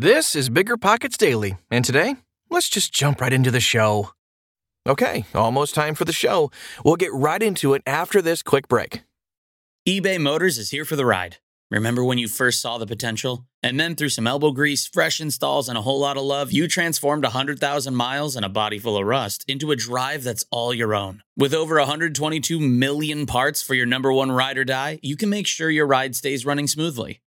This is Bigger Pockets Daily, and today, let's just jump right into the show. Okay, almost time for the show. We'll get right into it after this quick break. eBay Motors is here for the ride. Remember when you first saw the potential? And then through some elbow grease, fresh installs, and a whole lot of love, you transformed 100,000 miles and a body full of rust into a drive that's all your own. With over 122 million parts for your number one ride or die, you can make sure your ride stays running smoothly.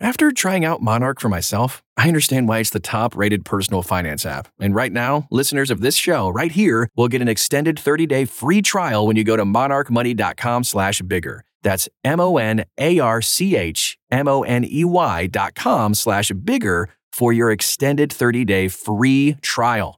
After trying out Monarch for myself, I understand why it's the top rated personal finance app. And right now, listeners of this show right here will get an extended 30-day free trial when you go to monarchmoney.com slash bigger. That's M-O-N-A-R-C-H-M-O-N-E-Y dot com slash bigger for your extended 30-day free trial.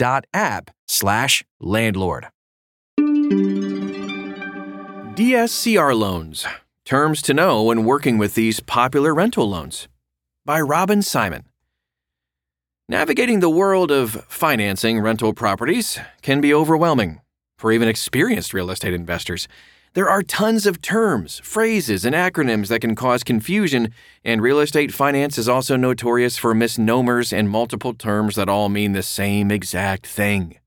Rent.app slash landlord. DSCR loans. Terms to know when working with these popular rental loans. By Robin Simon. Navigating the world of financing rental properties can be overwhelming for even experienced real estate investors. There are tons of terms, phrases, and acronyms that can cause confusion, and real estate finance is also notorious for misnomers and multiple terms that all mean the same exact thing.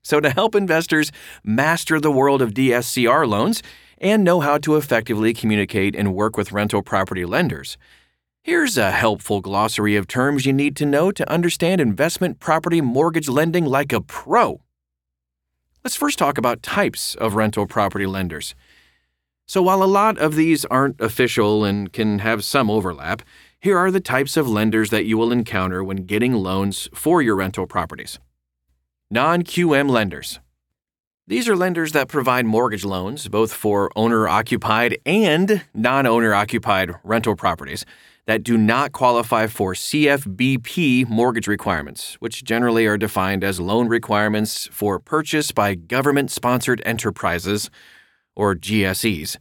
So, to help investors master the world of DSCR loans and know how to effectively communicate and work with rental property lenders, here's a helpful glossary of terms you need to know to understand investment property mortgage lending like a pro. Let's first talk about types of rental property lenders. So, while a lot of these aren't official and can have some overlap, here are the types of lenders that you will encounter when getting loans for your rental properties. Non QM lenders. These are lenders that provide mortgage loans both for owner occupied and non owner occupied rental properties that do not qualify for CFBP mortgage requirements, which generally are defined as loan requirements for purchase by government sponsored enterprises, or GSEs.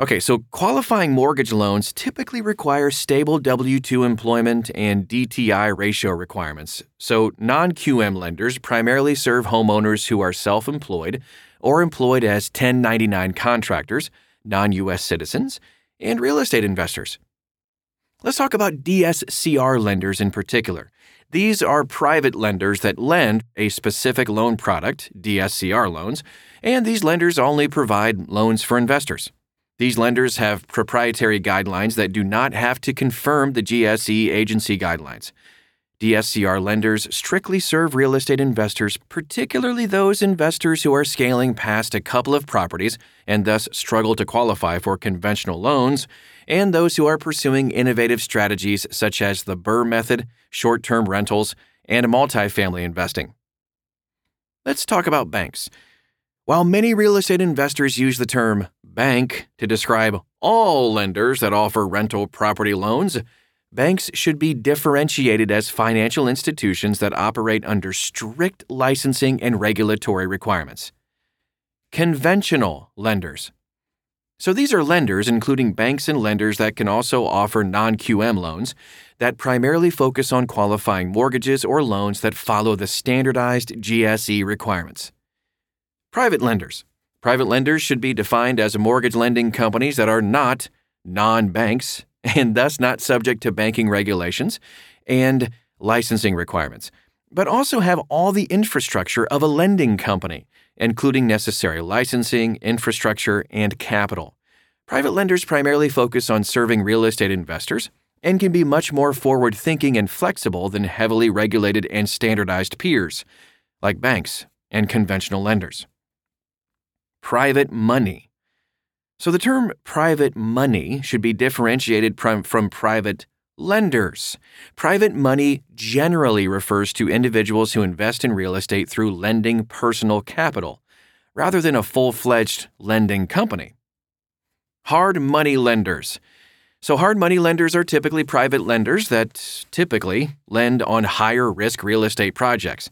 Okay, so qualifying mortgage loans typically require stable W 2 employment and DTI ratio requirements. So, non QM lenders primarily serve homeowners who are self employed or employed as 1099 contractors, non US citizens, and real estate investors. Let's talk about DSCR lenders in particular. These are private lenders that lend a specific loan product, DSCR loans, and these lenders only provide loans for investors. These lenders have proprietary guidelines that do not have to confirm the GSE agency guidelines. DSCR lenders strictly serve real estate investors, particularly those investors who are scaling past a couple of properties and thus struggle to qualify for conventional loans, and those who are pursuing innovative strategies such as the BRRRR method, short term rentals, and multifamily investing. Let's talk about banks. While many real estate investors use the term bank to describe all lenders that offer rental property loans, banks should be differentiated as financial institutions that operate under strict licensing and regulatory requirements. Conventional lenders. So these are lenders, including banks and lenders that can also offer non QM loans that primarily focus on qualifying mortgages or loans that follow the standardized GSE requirements. Private lenders. Private lenders should be defined as mortgage lending companies that are not non banks and thus not subject to banking regulations and licensing requirements, but also have all the infrastructure of a lending company, including necessary licensing, infrastructure, and capital. Private lenders primarily focus on serving real estate investors and can be much more forward thinking and flexible than heavily regulated and standardized peers, like banks and conventional lenders private money. So the term private money should be differentiated from, from private lenders. Private money generally refers to individuals who invest in real estate through lending personal capital, rather than a full fledged lending company. Hard money lenders. So, hard money lenders are typically private lenders that typically lend on higher risk real estate projects.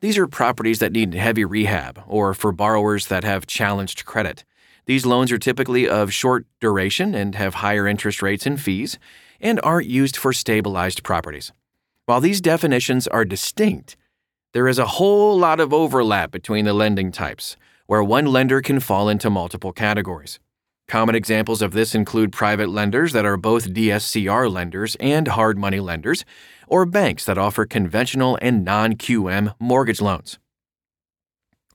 These are properties that need heavy rehab or for borrowers that have challenged credit. These loans are typically of short duration and have higher interest rates and fees and aren't used for stabilized properties. While these definitions are distinct, there is a whole lot of overlap between the lending types, where one lender can fall into multiple categories. Common examples of this include private lenders that are both DSCR lenders and hard money lenders, or banks that offer conventional and non QM mortgage loans.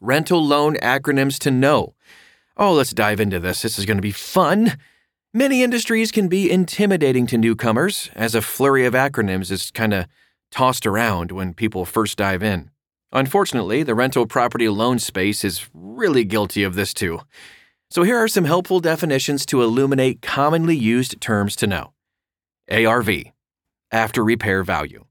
Rental loan acronyms to know. Oh, let's dive into this. This is going to be fun. Many industries can be intimidating to newcomers, as a flurry of acronyms is kind of tossed around when people first dive in. Unfortunately, the rental property loan space is really guilty of this too. So here are some helpful definitions to illuminate commonly used terms to know. ARV, after repair value.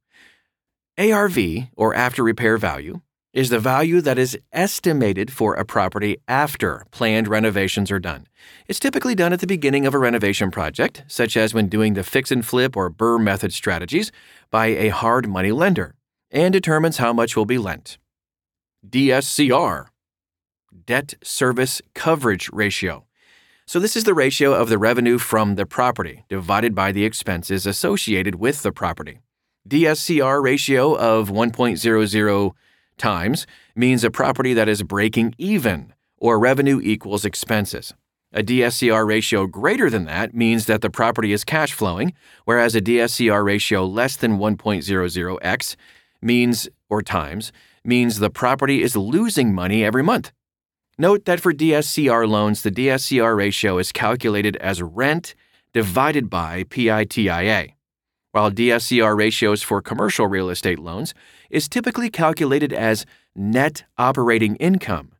ARV, or after repair value, is the value that is estimated for a property after planned renovations are done. It's typically done at the beginning of a renovation project, such as when doing the fix and flip or BRRRR method strategies by a hard money lender, and determines how much will be lent. DSCR, debt service coverage ratio. So, this is the ratio of the revenue from the property divided by the expenses associated with the property. DSCR ratio of 1.00 times means a property that is breaking even or revenue equals expenses. A DSCR ratio greater than that means that the property is cash flowing, whereas a DSCR ratio less than 1.00x means or times means the property is losing money every month. Note that for DSCR loans, the DSCR ratio is calculated as rent divided by PITIA, while DSCR ratios for commercial real estate loans is typically calculated as net operating income,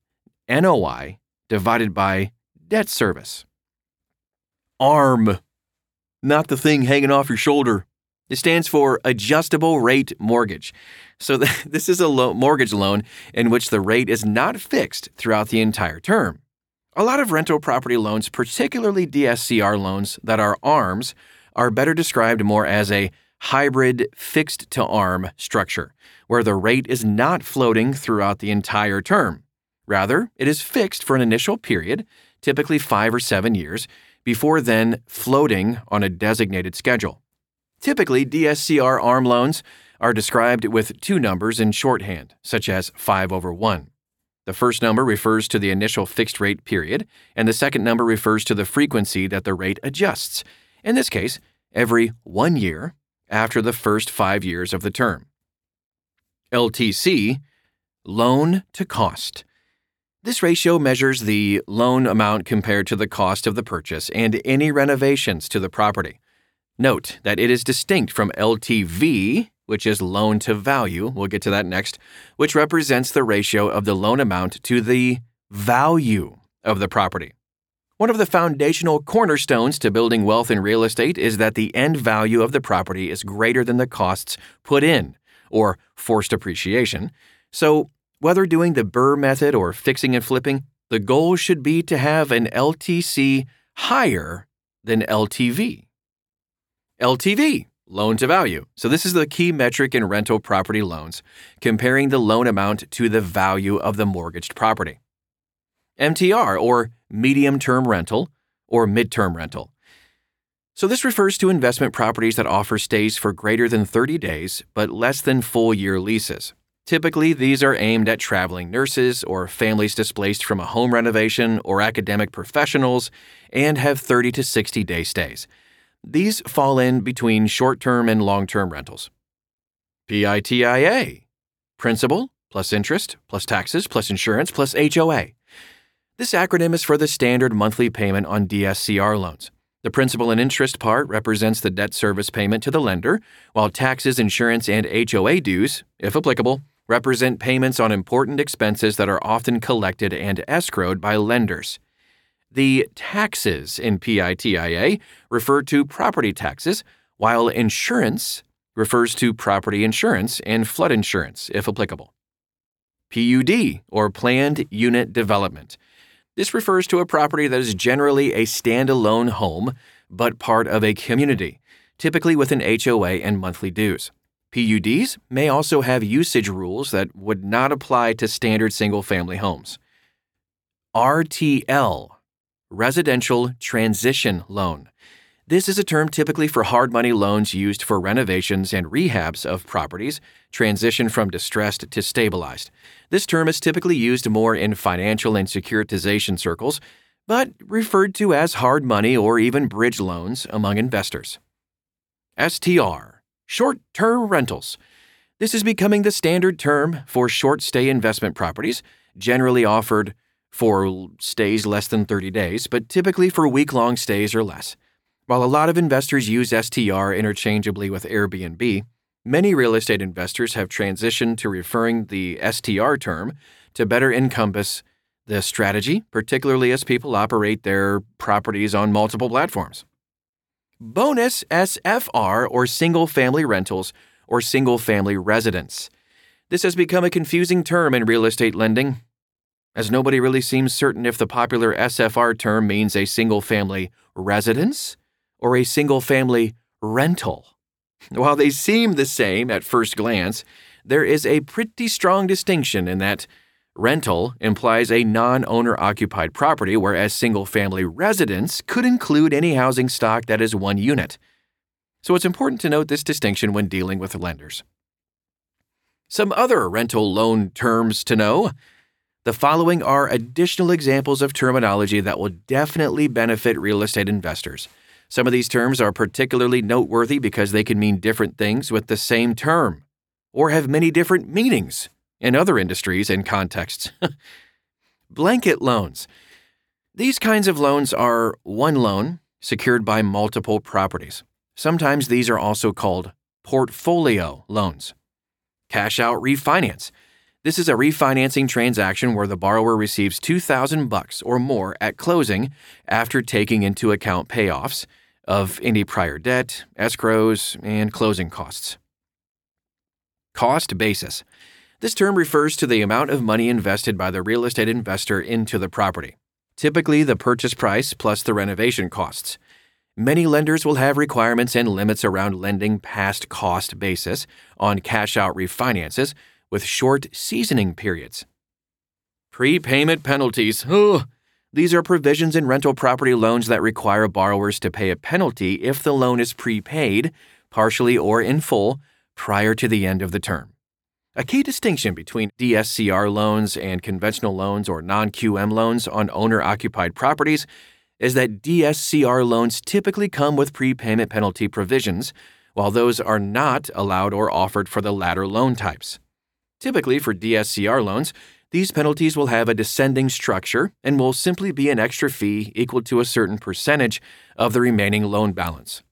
NOI, divided by debt service. ARM, not the thing hanging off your shoulder. It stands for Adjustable Rate Mortgage. So, this is a lo- mortgage loan in which the rate is not fixed throughout the entire term. A lot of rental property loans, particularly DSCR loans that are ARMs, are better described more as a hybrid fixed to ARM structure, where the rate is not floating throughout the entire term. Rather, it is fixed for an initial period, typically five or seven years, before then floating on a designated schedule. Typically, DSCR ARM loans are described with two numbers in shorthand, such as 5 over 1. The first number refers to the initial fixed rate period, and the second number refers to the frequency that the rate adjusts, in this case, every one year after the first five years of the term. LTC, loan to cost. This ratio measures the loan amount compared to the cost of the purchase and any renovations to the property. Note that it is distinct from LTV, which is loan to value, we'll get to that next, which represents the ratio of the loan amount to the value of the property. One of the foundational cornerstones to building wealth in real estate is that the end value of the property is greater than the costs put in, or forced appreciation. So, whether doing the BRRRR method or fixing and flipping, the goal should be to have an LTC higher than LTV. LTV, loan to value. So, this is the key metric in rental property loans, comparing the loan amount to the value of the mortgaged property. MTR, or medium term rental, or midterm rental. So, this refers to investment properties that offer stays for greater than 30 days but less than full year leases. Typically, these are aimed at traveling nurses or families displaced from a home renovation or academic professionals and have 30 to 60 day stays. These fall in between short term and long term rentals. PITIA Principal plus interest plus taxes plus insurance plus HOA. This acronym is for the standard monthly payment on DSCR loans. The principal and interest part represents the debt service payment to the lender, while taxes, insurance, and HOA dues, if applicable, represent payments on important expenses that are often collected and escrowed by lenders. The taxes in PITIA refer to property taxes, while insurance refers to property insurance and flood insurance, if applicable. PUD, or Planned Unit Development. This refers to a property that is generally a standalone home, but part of a community, typically with an HOA and monthly dues. PUDs may also have usage rules that would not apply to standard single family homes. RTL, Residential Transition Loan. This is a term typically for hard money loans used for renovations and rehabs of properties, transition from distressed to stabilized. This term is typically used more in financial and securitization circles, but referred to as hard money or even bridge loans among investors. STR, Short term rentals. This is becoming the standard term for short stay investment properties, generally offered for stays less than 30 days, but typically for week long stays or less. While a lot of investors use STR interchangeably with Airbnb, many real estate investors have transitioned to referring the STR term to better encompass the strategy, particularly as people operate their properties on multiple platforms. Bonus SFR or single family rentals or single family residence. This has become a confusing term in real estate lending as nobody really seems certain if the popular SFR term means a single family residence or a single family rental. While they seem the same at first glance, there is a pretty strong distinction in that rental implies a non owner occupied property, whereas single family residence could include any housing stock that is one unit. So it's important to note this distinction when dealing with lenders. Some other rental loan terms to know. The following are additional examples of terminology that will definitely benefit real estate investors. Some of these terms are particularly noteworthy because they can mean different things with the same term, or have many different meanings in other industries and contexts. Blanket loans. These kinds of loans are one loan secured by multiple properties. Sometimes these are also called portfolio loans. Cash out refinance. This is a refinancing transaction where the borrower receives 2000 bucks or more at closing after taking into account payoffs of any prior debt, escrows, and closing costs. Cost basis. This term refers to the amount of money invested by the real estate investor into the property, typically the purchase price plus the renovation costs. Many lenders will have requirements and limits around lending past cost basis on cash out refinances with short seasoning periods. Prepayment penalties. Oh, these are provisions in rental property loans that require borrowers to pay a penalty if the loan is prepaid, partially or in full, prior to the end of the term. A key distinction between DSCR loans and conventional loans or non QM loans on owner occupied properties is that DSCR loans typically come with prepayment penalty provisions, while those are not allowed or offered for the latter loan types. Typically, for DSCR loans, these penalties will have a descending structure and will simply be an extra fee equal to a certain percentage of the remaining loan balance.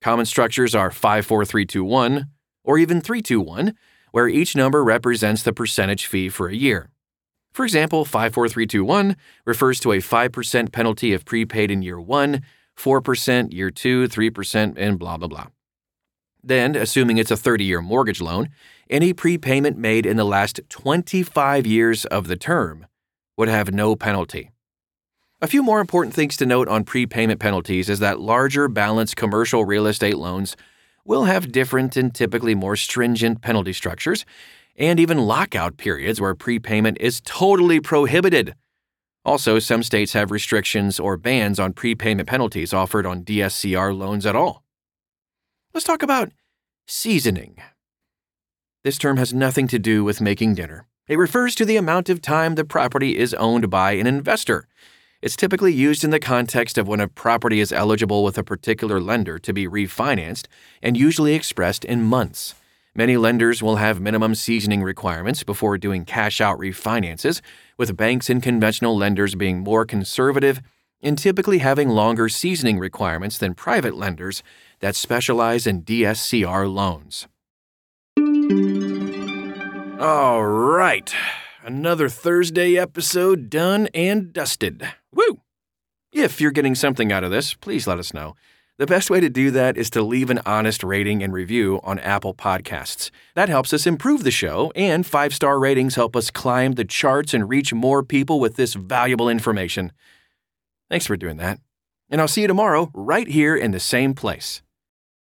Common structures are 54321 or even 321, where each number represents the percentage fee for a year. For example, 54321 refers to a 5% penalty if prepaid in year 1, 4% year 2, 3%, and blah, blah, blah. Then, assuming it's a 30 year mortgage loan, any prepayment made in the last 25 years of the term would have no penalty. A few more important things to note on prepayment penalties is that larger balance commercial real estate loans will have different and typically more stringent penalty structures, and even lockout periods where prepayment is totally prohibited. Also, some states have restrictions or bans on prepayment penalties offered on DSCR loans at all. Let's talk about seasoning. This term has nothing to do with making dinner. It refers to the amount of time the property is owned by an investor. It's typically used in the context of when a property is eligible with a particular lender to be refinanced and usually expressed in months. Many lenders will have minimum seasoning requirements before doing cash out refinances, with banks and conventional lenders being more conservative and typically having longer seasoning requirements than private lenders that specialize in DSCR loans. All right. Another Thursday episode done and dusted. Woo! If you're getting something out of this, please let us know. The best way to do that is to leave an honest rating and review on Apple Podcasts. That helps us improve the show, and five star ratings help us climb the charts and reach more people with this valuable information. Thanks for doing that. And I'll see you tomorrow, right here in the same place.